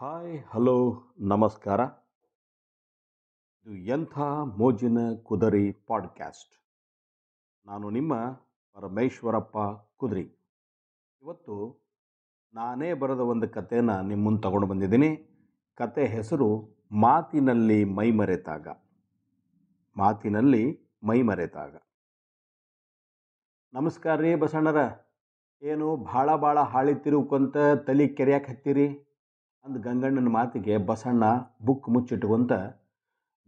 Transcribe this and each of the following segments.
Hi, hello, ನಮಸ್ಕಾರ. ಇದು ಎಂಥ ಮೋಜಿನ ಕುದರಿ ಪಾಡ್ಕ್ಯಾಸ್ಟ್. ನಾನು ನಿಮ್ಮ ಪರಮೇಶ್ವರಪ್ಪ ಕುದುರಿ. ಇವತ್ತು ನಾನೇ ಬರೆದ ಒಂದು ಕಥೆನ ನಿಮ್ಮ ಮುಂದೆ ತಗೊಂಡು ಬಂದಿದ್ದೀನಿ. ಕತೆ ಹೆಸರು ಮಾತಿನಲ್ಲಿ ಮೈಮರೆತಾಗ. ಮಾತಿನಲ್ಲಿ ಮೈಮರೆತಾಗ. ನಮಸ್ಕಾರ ರೀ ಬಸಣ್ಣರ. ಏನು ಭಾಳ ಭಾಳ ಹಾಳಿ ತಿರುವ್ಕೊಂತ ತಲೆ ಕೆರೆಯಕ್ಕೆ ಹತ್ತೀರಿ? ಅಂದ ಗಂಗಣ್ಣನ ಮಾತಿಗೆ ಬಸಣ್ಣ ಬುಕ್ ಮುಚ್ಚಿಟ್ಕೊಂತ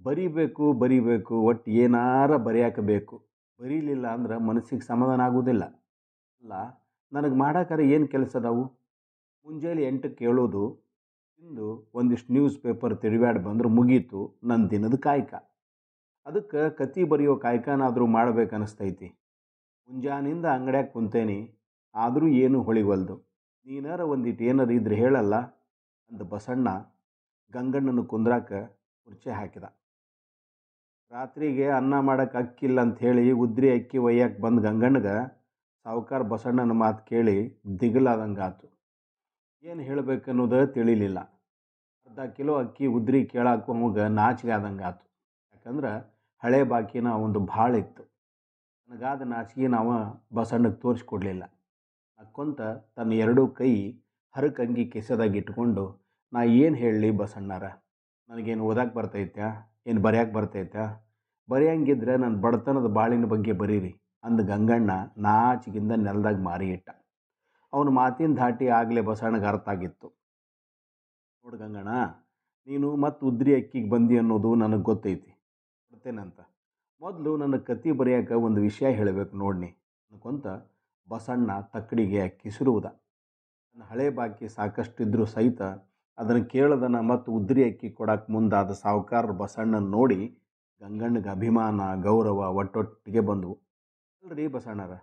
ಬರಿಬೇಕು ಬರಿಬೇಕು, ಒಟ್ಟು ಏನಾರ ಬರೆಯಾಕಬೇಕು. ಬೇಕು ಬರೀಲಿಲ್ಲ ಅಂದ್ರೆ ಮನಸ್ಸಿಗೆ ಸಮಾಧಾನ ಆಗುವುದಿಲ್ಲ ಅಲ್ಲ, ನನಗೆ ಮಾಡಾಕರೆ ಏನು ಕೆಲಸ ಅದಾವು ಮುಂಜಾನೆ ಎಂಟಕ್ಕೆ ಕೇಳೋದು, ಇಂದು ಒಂದಿಷ್ಟು ನ್ಯೂಸ್ ಪೇಪರ್ ತಿರುಗಾಡಿ ಬಂದ್ರೆ ಮುಗೀತು ನನ್ನ ದಿನದ ಕಾಯಕ. ಅದಕ್ಕೆ ಕತಿ ಬರೆಯೋ ಕಾಯಕನಾದರೂ ಮಾಡ್ಬೇಕು ಅನಿಸ್ತೈತಿ. ಮುಂಜಾನಿಂದ ಅಂಗಡ್ಯಾಗ ಕುಂತೇನಿ, ಆದರೂ ಏನೂ ಹೊಳಿವಲ್ದು. ನೀನಾರ ಒಂದಿಟ್ಟು ಏನಾರು ಇದ್ರೆ ಹೇಳಲ್ಲ? ಅಂದ ಬಸಣ್ಣ ಗಂಗಣ್ಣನ ಕುಂದ್ರಾಕ ಕುರ್ಚಿ ಹಾಕಿದ. ರಾತ್ರಿಗೆ ಅನ್ನ ಮಾಡಕ್ಕೆ ಅಕ್ಕಿಲ್ಲ ಹೇಳಿ ಉದ್ರಿ ಅಕ್ಕಿ ಒಯ್ಯಕ್ಕೆ ಬಂದ ಗಂಗಣ್ಣಗೆ ಸಾವುಕಾರ ಬಸಣ್ಣನ ಮಾತು ಕೇಳಿ ದಿಗಿಲಾದಂಗಾತು. ಏನು ಹೇಳಬೇಕನ್ನೋದು ತಿಳಿಲಿಲ್ಲ. ಅರ್ಧ ಕಿಲೋ ಅಕ್ಕಿ ಉದ್ರಿ ಕೇಳಾಕು ಅವಾಗ ನಾಚಿಗೆ ಆದಂಗಾತು. ಯಾಕಂದ್ರೆ ಹಳೆ ಬಾಕಿನ ಒಂದು ಭಾಳ ಇತ್ತು. ನನಗಾದ ನಾಚಿಗೆ ನಾವು ಬಸಣ್ಣಗೆ ತೋರಿಸ್ಕೊಡ್ಲಿಲ್ಲ ಅಕ್ಕೊಂತ ತನ್ನ ಎರಡೂ ಕೈ ಹರಕಂಗಿ ಕೆಸೆದಾಗ ಇಟ್ಕೊಂಡು, ನಾ ಏನು ಹೇಳಲಿ ಬಸಣ್ಣಾರ? ನನಗೇನು ಓದಕ್ಕೆ ಬರ್ತೈತ್ಯಾ? ಏನು ಬರೆಯಕ್ಕೆ ಬರ್ತೈತ್ಯಾ? ಬರೆಯಂಗಿದ್ರೆ ನನ್ನ ಬಡತನದ ಬಾಳಿನ ಬಗ್ಗೆ ಬರೀರಿ ಅಂದ ಗಂಗಣ್ಣ ನಾಚಿಗಿಂದ ನೆಲದಾಗ ಮಾರಿ ಇಟ್ಟ ಅವನ ಮಾತಿನ ಧಾಟಿ ಆಗಲೇ ಬಸಣ್ಣಗೆ ಅರ್ಥ ಆಗಿತ್ತು. ನೋಡು ಗಂಗಣ್ಣ, ನೀನು ಮತ್ತು ಉದ್ರಿ ಅಕ್ಕಿಗೆ ಬಂದಿ ಅನ್ನೋದು ನನಗೆ ಗೊತ್ತೈತಿ. ಬರ್ತೇನಂತ ಮೊದಲು ನನ್ನ ಕತಿ ಬರೆಯೋಕೆ ಒಂದು ವಿಷಯ ಹೇಳಬೇಕು ನೋಡ್ನಿ ಅನ್ಕೊಂತ ಬಸಣ್ಣ ತಕ್ಕಡಿಗೆ ಕಿಸಿರುವುದ ನನ್ನ ಹಳೆ ಬಾಕಿ ಇದ್ದರೂ ಸಹಿತ ಅದನ್ನು ಕೇಳದನ ಮತ್ತು ಉದ್ರಿ ಅಕ್ಕಿ ಕೊಡಕ್ಕೆ ಮುಂದಾದ ಸಾಹುಕಾರ ಬಸಣ್ಣನ ನೋಡಿ ಗಂಗಣ್ಣಗೆ ಅಭಿಮಾನ, ಗೌರವ ಒಟ್ಟೊಟ್ಟಿಗೆ ಬಂದವು. ಅಲ್ರಿ ಬಸಣ್ಣರ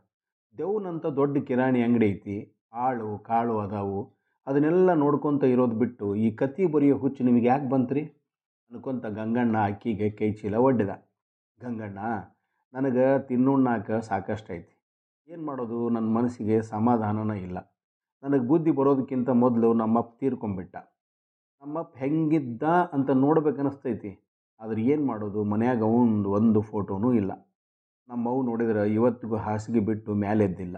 ದೇವ್ನಂತ ದೊಡ್ಡ ಕಿರಾಣಿ ಅಂಗಡಿ ಐತಿ. ಆಳು ಕಾಳು ಅದಾವು. ಅದನ್ನೆಲ್ಲ ನೋಡ್ಕೊತ ಇರೋದು ಬಿಟ್ಟು ಈ ಕತಿ ಬರೆಯೋ ಹುಚ್ಚು ನಿಮಗೆ ಯಾಕೆ ಬಂತ್ರಿ? ಅನ್ಕೊಂತ ಗಂಗಣ್ಣ ಅಕ್ಕಿಗೆ ಕೈ ಚೀಲ ಒಡ್ಡಿದ. ಗಂಗಣ್ಣ, ನನಗೆ ತಿನ್ನುಣ್ಣಾಕ ಸಾಕಷ್ಟು ಐತಿ. ಏನು ಮಾಡೋದು? ನನ್ನ ಮನಸ್ಸಿಗೆ ಸಮಾಧಾನನ ಇಲ್ಲ. ನನಗೆ ಬುದ್ಧಿ ಬರೋದಕ್ಕಿಂತ ಮೊದಲು ನಮ್ಮಪ್ಪ ತೀರ್ಕೊಂಬಿಟ್ಟ ನಮ್ಮಪ್ಪ ಹೆಂಗಿದ್ದ ಅಂತ ನೋಡ್ಬೇಕನ್ನಿಸ್ತೈತಿ ಆದ್ರೆ ಏನು ಮಾಡೋದು? ಮನ್ಯಾಗ ಒಂದು ಒಂದು ಫೋಟೋನೂ ಇಲ್ಲ. ನಮ್ಮವು ನೋಡಿದ್ರೆ ಇವತ್ತಿಗೂ ಹಾಸಿಗೆ ಬಿಟ್ಟು ಮ್ಯಾಲೆದ್ದಿಲ್ಲ.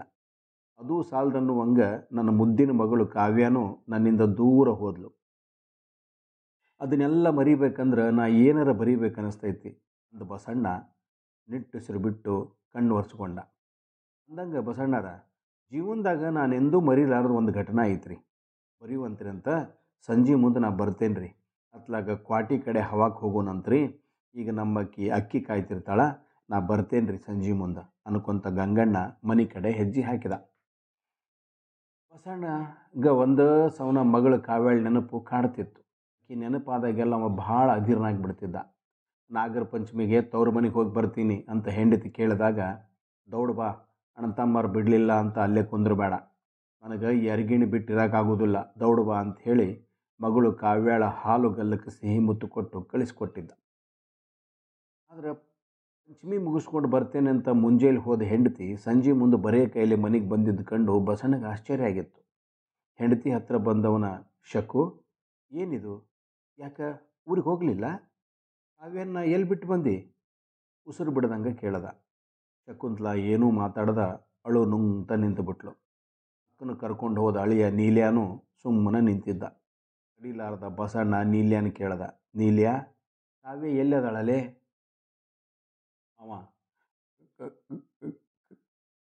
ಅದು ಸಾಲದನ್ನುವಂಗ ನನ್ನ ಮುದ್ದಿನ ಮಗಳು ಕಾವ್ಯನೂ ನನ್ನಿಂದ ದೂರ ಹೋದ್ಲು. ಅದನ್ನೆಲ್ಲ ಮರಿಬೇಕಂದ್ರೆ ನಾ ಏನಾರ ಬರಿಬೇಕನ್ನಿಸ್ತೈತಿ ಅಂದ ಬಸಣ್ಣ ನಿಟ್ಟುಸಿರು ಬಿಟ್ಟು ಕಣ್ಣು ಒರೆಸ್ಕೊಂಡ. ಅಂದಂಗೆ ಬಸಣ್ಣರ ಜೀವನದಾಗ ನಾನೆಂದೂ ಮರಿಲಾರದ ಒಂದು ಘಟನೆ ಐತ್ರಿ. ಬರೆಯುವಂತ್ರಿ ಅಂತ ಸಂಜೆ ಮುಂದೆ ನಾ ಬರ್ತೇನೆ ರೀ ಅತ್ಲಾಗ ಕ್ವಾಟಿ ಕಡೆ ಹವಾಕ್ಕೆ ಹೋಗೋಣಂತ್ರಿ. ಈಗ ನಮ್ಮ ಅಕ್ಕಿ ಅಕ್ಕಿ ಕಾಯ್ತಿರ್ತಾಳ, ನಾ ಬರ್ತೇನೆ ರೀ ಸಂಜೆ ಮುಂದೆ. ಅನ್ಕೊಂತ ಗಂಗಣ್ಣ ಮನೆ ಕಡೆ ಹೆಜ್ಜೆ ಹಾಕಿದ. ಬಸಣ್ಣಗ ಒಂದು ಸವನ ಮಗಳ ಕಾವ್ಯಾಳ ನೆನಪು ಕಾಡ್ತಿತ್ತು ಈ ನೆನಪಾದಾಗೆಲ್ಲ ಅವ ಭಾಳ ಅಧೀರ್ನಾಗಿ ಬಿಡ್ತಿದ್ದ. ನಾಗರ ಪಂಚಮಿಗೆ ತವ್ರ ಮನೆಗೆ ಹೋಗಿ ಬರ್ತೀನಿ ಅಂತ ಹೆಂಡತಿ ಕೇಳಿದಾಗ, ದೌಡ್ ಬಾ ಅಣ್ಣ ತಮ್ಮರು ಬಿಡಲಿಲ್ಲ ಅಂತ ಅಲ್ಲೇ ಕುಂದ್ರಬೇಡ. ನನಗೆ ಈ ಅರ್ಗಿಣಿ ಬಿಟ್ಟಿರೋಕ್ಕಾಗೋದಿಲ್ಲ ದೌಡುವ ಬಾ ಅಂತ ಹೇಳಿ ಮಗಳು ಕಾವ್ಯಾಳ ಹಾಲು ಗಲ್ಲಕ್ಕೆ ಸಿಹಿ ಮುತ್ತು ಕೊಟ್ಟು ಕಳಿಸ್ಕೊಟ್ಟಿದ್ದ. ಆದರೆ ಪಂಚಮಿ ಮುಗಿಸ್ಕೊಂಡು ಬರ್ತೇನೆ ಅಂತ ಮುಂಜೇಲಿ ಹೋದ ಹೆಂಡತಿ ಸಂಜೆ ಮುಂದೆ ಬರೆಯ ಕೈಲಿ ಮನೆಗೆ ಬಂದಿದ್ದು ಕಂಡು ಬಸಣ್ಣಗೆ ಆಶ್ಚರ್ಯ ಆಗಿತ್ತು. ಹೆಂಡತಿ ಹತ್ರ ಬಂದವನ ಶಕು, ಏನಿದು? ಯಾಕೆ ಊರಿಗೆ ಹೋಗಲಿಲ್ಲ? ಕಾವ್ಯನ ಎಲ್ಲಿ ಬಿಟ್ಟು ಬಂದು? ಉಸಿರು ಬಿಡ್ದಂಗೆ ಕೇಳ್ದ. ಶಕುಂತಲ ಏನೂ ಮಾತಾಡ್ದ ಅಳು ನುಂಗ್ತ ನಿಂತುಬಿಟ್ಲು ಅಕ್ಕನ ಕರ್ಕೊಂಡು ಹೋದ ಅಳಿಯ ನೀಲ್ಯಾನು ಸುಮ್ಮನೆ ನಿಂತಿದ್ದ. ಕಡಿಲಾರದ ಬಸಣ್ಣ ನೀಲ್ಯಾನ ಕೇಳ್ದ, ನೀಲ್ಯ ಕಾವ್ಯ ಎಲ್ಲದಳಲೆ? ಅವ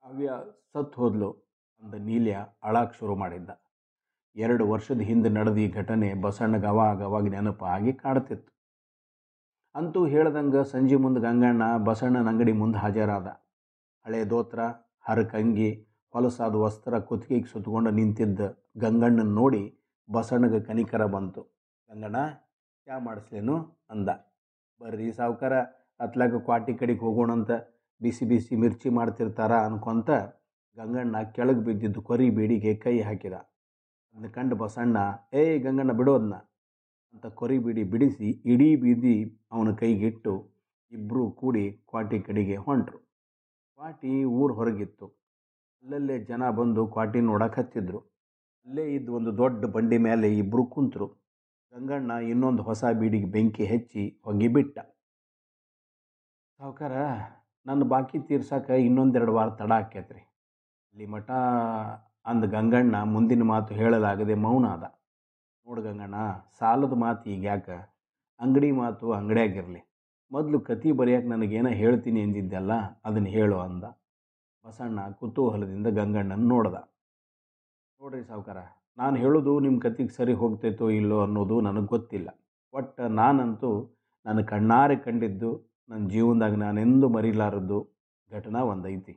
ಕಾವ್ಯ ಸತ್ತು ಹೋದ್ಲು ಅಂದ ನೀಲ್ಯ ಅಳಾಕ್ ಶುರು ಮಾಡಿದ್ದ. ಎರಡು ವರ್ಷದ ಹಿಂದೆ ನಡೆದ ಈ ಘಟನೆ ಬಸಣ್ಣಗೆ ಅವಾಗ ಅವಾಗ ನೆನಪು ಆಗಿ ಕಾಡ್ತಿತ್ತು. ಅಂತೂ ಹೇಳ್ದಂಗೆ ಸಂಜೆ ಮುಂದೆ ಗಂಗಣ್ಣ ಬಸಣ್ಣನ ಅಂಗಡಿ ಮುಂದೆ ಹಾಜರಾದ. ಹಳೆ ದೋತ್ರ ಹರಕಂಗಿ ಹೊಲಸಾದ ವಸ್ತ್ರ ಕುತ್ತಿಗೆಗೆ ಸುತ್ತಕೊಂಡು ನಿಂತಿದ್ದ ಗಂಗಣ್ಣನ ನೋಡಿ ಬಸಣ್ಣಗೆ ಕನಿಕರ ಬಂತು. ಗಂಗಣ್ಣ, ಚಾ ಮಾಡಿಸ್ಲೇನು? ಅಂದ. ಬರ್ರಿ ಸಾವುಕಾರ, ಅತ್ಲಾಗ ಕ್ವಾಟಿ ಕಡೆಗೆ ಹೋಗೋಣಂತ ಬಿಸಿ ಬಿಸಿ ಮಿರ್ಚಿ ಮಾಡ್ತಿರ್ತಾರ ಅನ್ಕೊಂತ ಗಂಗಣ್ಣ ಕೆಳಗೆ ಬಿದ್ದಿದ್ದು ಕೊರಿ ಬೀಡಿಗೆ ಕೈ ಹಾಕಿದ. ಅದನ್ನ ಕಂಡು ಬಸಣ್ಣ, ಏಯ್ ಗಂಗಣ್ಣ ಬಿಡೋದನ್ನ ಅಂತ ಕೊರಿ ಬೀಡಿ ಬಿಡಿಸಿ ಇಡೀ ಬೀದಿ ಅವನ ಕೈಗಿಟ್ಟು ಇಬ್ಬರೂ ಕೂಡಿ ಕ್ವಾಟಿ ಕಡೆಗೆ ಹೊಂಟರು. ಕ್ವಾಟಿ ಊರು ಹೊರಗಿತ್ತು. ಅಲ್ಲಲ್ಲೇ ಜನ ಬಂದು ಕ್ವಾಟಿ ನೋಡಕ್ಕೆ ಹತ್ತಿದ್ರು. ಅಲ್ಲೇ ಇದ್ದ ಒಂದು ದೊಡ್ಡ ಬಂಡಿ ಮೇಲೆ ಇಬ್ಬರು ಕುಂತರು. ಗಂಗಣ್ಣ ಇನ್ನೊಂದು ಹೊಸ ಬೀಡಿಗೆ ಬೆಂಕಿ ಹಚ್ಚಿ ಹೊಗಿಬಿಟ್ಟ. ಸಾವುಕಾರ, ನನ್ನ ಬಾಕಿ ತೀರ್ಸಕ್ಕೆ ಇನ್ನೊಂದೆರಡು ವಾರ ತಡ ಆಕೈತ್ರಿ ಅಲ್ಲಿ ಮಠ ಅಂದ ಗಂಗಣ್ಣ ಮುಂದಿನ ಮಾತು ಹೇಳಲಾಗದೆ ಮೌನ ಅದ ನೋಡು ಗಂಗಣ್ಣ, ಸಾಲದ ಮಾತು ಈಗ ಯಾಕೆ? ಅಂಗಡಿ ಮಾತು ಅಂಗಡಿಯಾಗಿರಲಿ. ಮೊದಲು ಕತಿ ಬರೆಯೋಕೆ ನನಗೇನೋ ಹೇಳ್ತೀನಿ ಎಂದಿದ್ದೆಲ್ಲ ಅದನ್ನು ಹೇಳು ಅಂದ. ಬಸಣ್ಣ ಕುತೂಹಲದಿಂದ ಗಂಗಣ್ಣನ ನೋಡ್ದ. ನೋಡ್ರಿ ಸಾವುಕಾರ, ನಾನು ಹೇಳೋದು ನಿಮ್ಮ ಕತಿಗೆ ಸರಿ ಹೋಗ್ತೈತೋ ಇಲ್ಲೋ ಅನ್ನೋದು ನನಗೆ ಗೊತ್ತಿಲ್ಲ. ಒಟ್ಟು ನಾನಂತೂ ನನ್ನ ಕಣ್ಣಾರೆ ಕಂಡಿದ್ದು ನನ್ನ ಜೀವನದಾಗ ನಾನೆಂದೂ ಮರಿಲಾರದ್ದು ಘಟನಾ ಒಂದೈತಿ.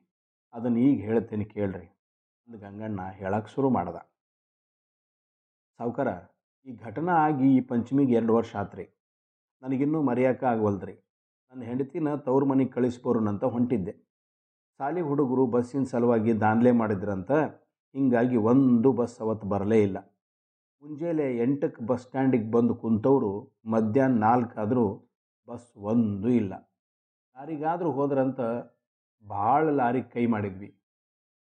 ಅದನ್ನು ಈಗ ಹೇಳ್ತೇನೆ ಕೇಳ್ರಿ ಅಂದು ಗಂಗಣ್ಣ ಹೇಳಕ್ಕೆ ಶುರು ಮಾಡ್ದ. ಸಾವುಕಾರ ಈ ಘಟನೆ ಆಗಿ ಈ ಪಂಚಮಿಗೆ ಎರಡು ವರ್ಷ ಆತ್ರಿ. ನನಗಿನ್ನೂ ಮರೆಯೋಕೆ ಆಗವಲ್ದ್ರಿ ನನ್ನ ಹೆಂಡತಿನ ತವ್ರ ಮನೆಗೆ ಕಳಿಸ್ಬೋರನಂತ ಹೊಂಟಿದ್ದೆ. ಸಾಲಿ ಹುಡುಗರು ಬಸ್ಸಿನ ಸಲುವಾಗಿ ದಾನ್ಲೆ ಮಾಡಿದ್ರಂತ ಹೀಗಾಗಿ ಒಂದು ಬಸ್ ಅವತ್ತು ಬರಲೇ ಇಲ್ಲ. ಮುಂಜಾನೆ ಎಂಟಕ್ಕೆ ಬಸ್ ಸ್ಟ್ಯಾಂಡಿಗೆ ಬಂದು ಕುಂತವರು ಮಧ್ಯಾಹ್ನ ನಾಲ್ಕಾದರೂ ಬಸ್ ಒಂದೂ ಇಲ್ಲ. ಲಾರಿಗಾದರೂ ಹೋದ್ರಂತ ಭಾಳ ಲಾರಿಗೆ ಕೈ ಮಾಡಿದ್ವಿ.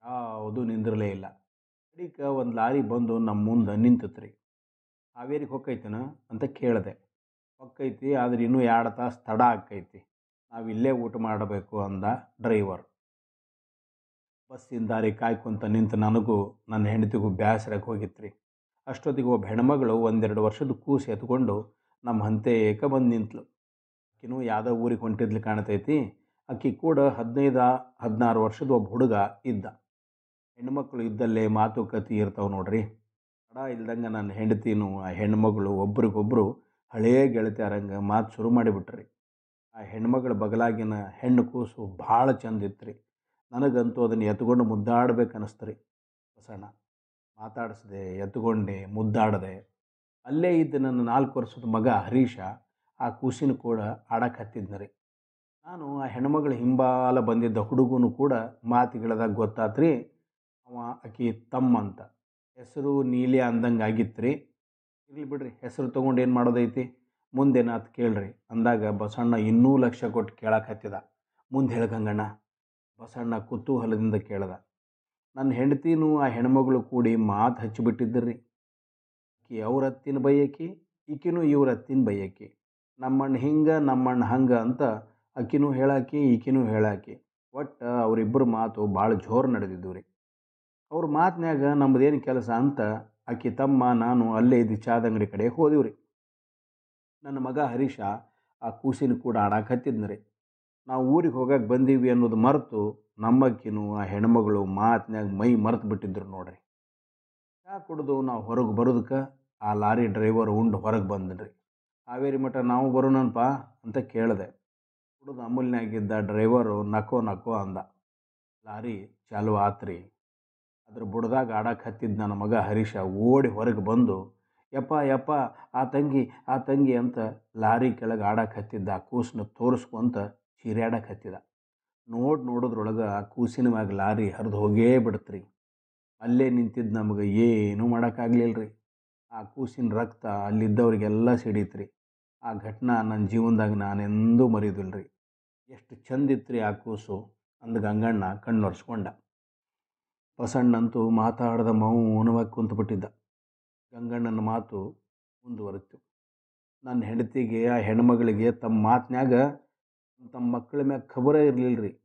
ಯಾವುದೂ ನಿಂದಿರಲೇ ಇಲ್ಲ. ಅಡಿಕ ಒಂದು ಲಾರಿ ಬಂದು ನಮ್ಮ ಮುಂದೆ ನಿಂತತ್ರಿ. ಹಾವೇರಿಗೆ ಹೊಕ್ಕೈತನ ಅಂತ ಕೇಳಿದೆ. ಹೊಕ್ಕೈತಿ, ಆದ್ರೆ ಇನ್ನೂ ಎರಡು ತಾಸು ತಡ ಆಕ್ಕೈತಿ ನಾವು ಇಲ್ಲೇ ಊಟ ಮಾಡಬೇಕು ಅಂದ ಡ್ರೈವರ್. ಬಸ್ಸಿಂದ ದಾರಿ ಕಾಯ್ಕೊಂತ ನಿಂತು ನನಗೂ ನನ್ನ ಹೆಂಡತಿಗೂ ಬೇಸರಕ್ಕೆ ಹೋಗಿತ್ರಿ. ಅಷ್ಟೊತ್ತಿಗೆ ಒಬ್ಬ ಹೆಣ್ಮಗಳು ಒಂದೆರಡು ವರ್ಷದ ಕೂಸು ಎತ್ಕೊಂಡು ನಮ್ಮ ಹಂತೇಕ ಬಂದು ನಿಂತಳು ಆಕಿನೂ ಯಾವುದೋ ಊರಿಗೆ ಹೊಂಟಿದ್ಲು ಕಾಣ್ತೈತಿ. ಆಕಿ ಕೂಡ ಹದಿನೈದು, ಹದಿನಾರು ವರ್ಷದ ಒಬ್ಬ ಹುಡುಗ ಇದ್ದ. ಹೆಣ್ಮಕ್ಳು ಇದ್ದಲ್ಲೇ ಮಾತುಕತೆ ಇರ್ತಾವೆ ನೋಡ್ರಿ. ತಡ ಇಲ್ದಂಗೆ ನನ್ನ ಹೆಂಡತಿನೂ, ಆ ಹೆಣ್ಮಗಳು ಒಬ್ರಿಗೊಬ್ಬರು ಹಳೇ ಗೆಳತಿಯರಂಗೆ ಮಾತು ಶುರು ಮಾಡಿಬಿಟ್ರಿ. ಆ ಹೆಣ್ಮಗಳ ಬಗಲಾಗಿನ ಹೆಣ್ಣು ಕೂಸು ಭಾಳ ಚಂದ ಇತ್ತು ರೀ ನನಗಂತೂ ಅದನ್ನು ಎತ್ಕೊಂಡು ಮುದ್ದಾಡ್ಬೇಕು ಅನ್ನಿಸ್ತು ರೀ ಬಸಣ್ಣ, ಮಾತಾಡಿಸ್ದೆ, ಎತ್ಕೊಂಡೆ, ಮುದ್ದಾಡದೆ. ಅಲ್ಲೇ ಇದ್ದ ನನ್ನ ನಾಲ್ಕು ವರ್ಷದ ಮಗ ಹರೀಶ ಆ ಕೂಸಿನ ಕೂಡ ಆಡಕ್ಕೆ ರೀ ನಾನು ಆ ಹೆಣ್ಮಗಳ ಹಿಂಬಾಲ ಬಂದಿದ್ದ ಹುಡುಗನು ಕೂಡ ಮಾತುಗಳದಾಗ ಗೊತ್ತಾತ್ರಿ, ಅವ ಆಕಿ ತಮ್ಮ ಅಂತ. ಹೆಸರು ನೀಲಿ ಅಂದಂಗೆ ಆಗಿತ್ತು ರೀ ಇರಲಿ ಬಿಡ್ರಿ, ಹೆಸರು ತೊಗೊಂಡು ಏನು ಮಾಡೋದೈತಿ? ಮುಂದೇನಾತು ಕೇಳ್ರಿ. ಅಂದಾಗ ಬಸಣ್ಣ ಇನ್ನೂ ಲಕ್ಷ ಕೊಟ್ಟು ಕೇಳಕ್ಕೆ ಹತ್ತಿದ. ಮುಂದೆ ಹೇಳ್ಕಂಗಣ್ಣ ಬಸಣ್ಣ ಕುತೂಹಲದಿಂದ ಕೇಳ್ದ. ನನ್ನ ಹೆಂಡತಿನೂ ಆ ಹೆಣ್ಮಗಳು ಕೂಡಿ ಮಾತು ಹಚ್ಚಿಬಿಟ್ಟಿದ್ದರಿ. ಆಕಿ ಅವ್ರ ಹತ್ತಿನ ಬೈಯಕಿ, ಈಕಿನೂ ಇವ್ರ ಹತ್ತಿನ ಬೈಯಕಿ. ನಮ್ಮಣ್ಣ ಹಿಂಗೆ, ನಮ್ಮಣ್ಣ ಹಂಗೆ ಅಂತ ಆಕಿನೂ ಹೇಳಾಕಿ, ಈಕಿನೂ ಹೇಳಾಕಿ. ಒಟ್ಟು ಅವರಿಬ್ಬರು ಮಾತು ಭಾಳ ಜೋರು ನಡೆದಿದ್ದು ರೀ. ಅವ್ರ ಮಾತಿನ್ಯಾಗ ನಮ್ಮದೇನು ಕೆಲಸ ಅಂತ ಆಕೆ ತಮ್ಮ ನಾನು ಅಲ್ಲೇ ಇದ್ದು ಚಾದ ಅಂಗಡಿ ಕಡೆ ಹೋದಿವಿ ರೀ ನನ್ನ ಮಗ ಹರೀಶ ಆ ಕೂಸಿನ ಕೂಡ ಆಡಕ್ಕೆ ಹತ್ತಿದ್ನ ರೀ. ನಾವು ಊರಿಗೆ ಹೋಗಕ್ಕೆ ಬಂದೀವಿ ಅನ್ನೋದು ಮರೆತು ನಮ್ಮಕ್ಕಿನೂ ಆ ಹೆಣ್ಮಗಳು ಮಾತಿನ್ಯಾಗ ಮೈ ಮರೆತು ಬಿಟ್ಟಿದ್ರು ನೋಡ್ರಿ. ಚಾ ಕುಡಿದು ನಾವು ಹೊರಗೆ ಬರೋದಕ್ಕೆ ಆ ಲಾರಿ ಡ್ರೈವರ್ ಉಂಡು ಹೊರಗೆ ಬಂದ್ರಿ ಹಾವೇರಿ ಮಠ ನಾವು ಬರೋಣನಪ್ಪ ಅಂತ ಕೇಳಿದೆ. ಕುಡಿದು ಅಮೂಲ್ನಾಗಿದ್ದ ಡ್ರೈವರು ನಕೋ ನಕೋ ಅಂದ. ಲಾರಿ ಚಾಲು ಆತ್ರಿ. ಅದ್ರ ಬುಡದಾಗ ಆಡಕ್ಕೆ ಹತ್ತಿದ್ದ ನನ್ನ ಮಗ ಹರೀಶ ಓಡಿ ಹೊರಗೆ ಬಂದು, ಯಪ್ಪ ಯಪ್ಪ, ಆ ತಂಗಿ ಆ ತಂಗಿ ಅಂತ ಲಾರಿ ಕೆಳಗೆ ಆಡಕ್ಕೆ ಹತ್ತಿದ್ದ, ಆ ಕೂಸನ್ನ ತೋರಿಸ್ಕೊಂತ ಚೀರ್ಯಾಡಕ್ಕೆ ಹತ್ತಿದ. ನೋಡಿ ನೋಡೋದ್ರೊಳಗೆ ಆ ಕೂಸಿನ ಮ್ಯಾಗ ಲಾರಿ ಹರಿದು ಹೋಗೇ ಬಿಡ್ತ್ರಿ. ಅಲ್ಲೇ ನಿಂತಿದ್ದು ನಮಗೆ ಏನೂ ಮಾಡೋಕ್ಕಾಗಲಿಲ್ಲ ರೀ ಆ ಕೂಸಿನ ರಕ್ತ ಅಲ್ಲಿದ್ದವ್ರಿಗೆಲ್ಲ ಸಿಡೀತ್ರಿ. ಆ ಘಟನಾ ನನ್ನ ಜೀವನದಾಗ ನಾನೆಂದೂ ಮರೆಯೋದಿಲ್ಲ ರೀ ಎಷ್ಟು ಚಂದಿತ್ರಿ ಆ ಕೂಸು ಅಂದ ಗಂಗಣ್ಣ ಕಣ್ಣೊರೆಸ್ಕೊಂಡ. ಬಸಣ್ಣಂತೂ ಮಾತಾಡದ ಮೌನವಾಗಿ ಕುಂತುಬಿಟ್ಟಿದ್ದ. ಗಂಗಣ್ಣನ ಮಾತು ಮುಂದುವರಿತು. ನನ್ನ ಹೆಂಡತಿಗೆ, ಆ ಹೆಣ್ಮಗಳಿಗೆ ತಮ್ಮ ಮಾತಿನ್ಯಾಗ ತಮ್ಮ ಮಕ್ಕಳ ಮ್ಯಾಗ ಖಬರೇ ಇರಲಿಲ್ಲ ರೀ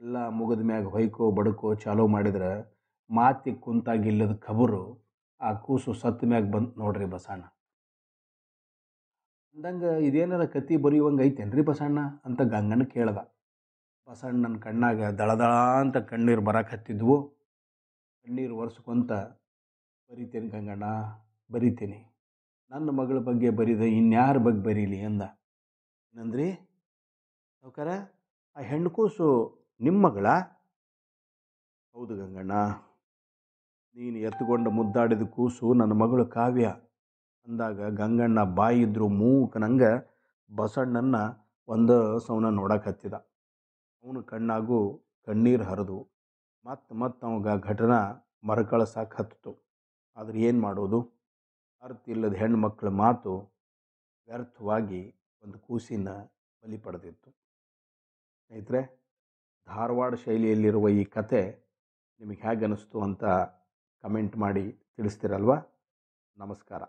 ಎಲ್ಲ ಮುಗಿದ ಮ್ಯಾಗ ಹೊಯ್ಕೋ, ಬಡಕೋ, ಚಾಲೋ ಮಾಡಿದ್ರೆ ಮಾತಿಗೆ ಕುಂತಾಗಿಲ್ಲದ ಖಬರು ಆ ಕೂಸು ಸತ್ತ ಮ್ಯಾಗ ಬಂತು ನೋಡ್ರಿ ಬಸಣ್ಣ. ಅಂದಂಗೆ ಇದೇನಾರ ಕತಿ ಬರೆಯುವಂಗೆ ಐತೇನ್ರಿ ಬಸಣ್ಣ ಅಂತ ಗಂಗಣ್ಣ ಕೇಳ್ದ. ಬಸಣ್ಣನ ಕಣ್ಣಾಗ ದಳದಳ ಅಂತ ಕಣ್ಣೀರು ಬರಕತ್ತಿದ್ವು ಕಣ್ಣೀರು ಒರೆಸ್ಕೊಂತ ಬರಿತೇನೆ ಗಂಗಣ್ಣ, ಬರಿತೀನಿ. ನನ್ನ ಮಗಳ ಬಗ್ಗೆ ಬರಿದೆ, ಇನ್ಯಾರ ಬಗ್ಗೆ ಬರೀಲಿ ಅಂದ. ಏನಂದ್ರಿ ಸಾವ್ಕಾರ ಆ ಹೆಣ್ಣು ಕೂಸು ನಿಮ್ಮ ಮಗಳ? ಹೌದು ಗಂಗಣ್ಣ. ನೀನು ಎತ್ತುಕೊಂಡು ಮುದ್ದಾಡಿದ ಕೂಸು ನನ್ನ ಮಗಳು ಕಾವ್ಯ. ಅಂದಾಗ ಗಂಗಣ್ಣ ಬಾಯಿದ್ರು ಮೂಕನಂಗೆ ಬಸಣ್ಣನ್ನು ಒಂದು ಸೌನ ನೋಡಕ್ಕೆ ಹತ್ತಿದ ಅವನ ಕಣ್ಣಾಗೂ ಕಣ್ಣೀರು ಹರಿದು ಮತ್ತೆ ಮತ್ತೆ ಅವಾಗ ಘಟನಾ ಮರುಕಳಿಸಕ್ಕೆ ಹತ್ತಿತು. ಆದ್ರೆ ಏನು ಮಾಡೋದು? ಅರ್ಥ ಇಲ್ಲದ ಹೆಣ್ಮಕ್ಳ ಮಾತು ವ್ಯರ್ಥವಾಗಿ ಒಂದು ಕೂಸಿನ ಬಲಿ ಪಡೆದಿತ್ತು. ಸ್ನೇಹಿತರೆ, ಧಾರವಾಡ ಶೈಲಿಯಲ್ಲಿರುವ ಈ ಕತೆ ನಿಮಗೆ ಹೇಗೆ ಅನ್ನಿಸ್ತು ಅಂತ ಕಮೆಂಟ್ ಮಾಡಿ ತಿಳಿಸ್ತೀರಲ್ವ? ನಮಸ್ಕಾರ.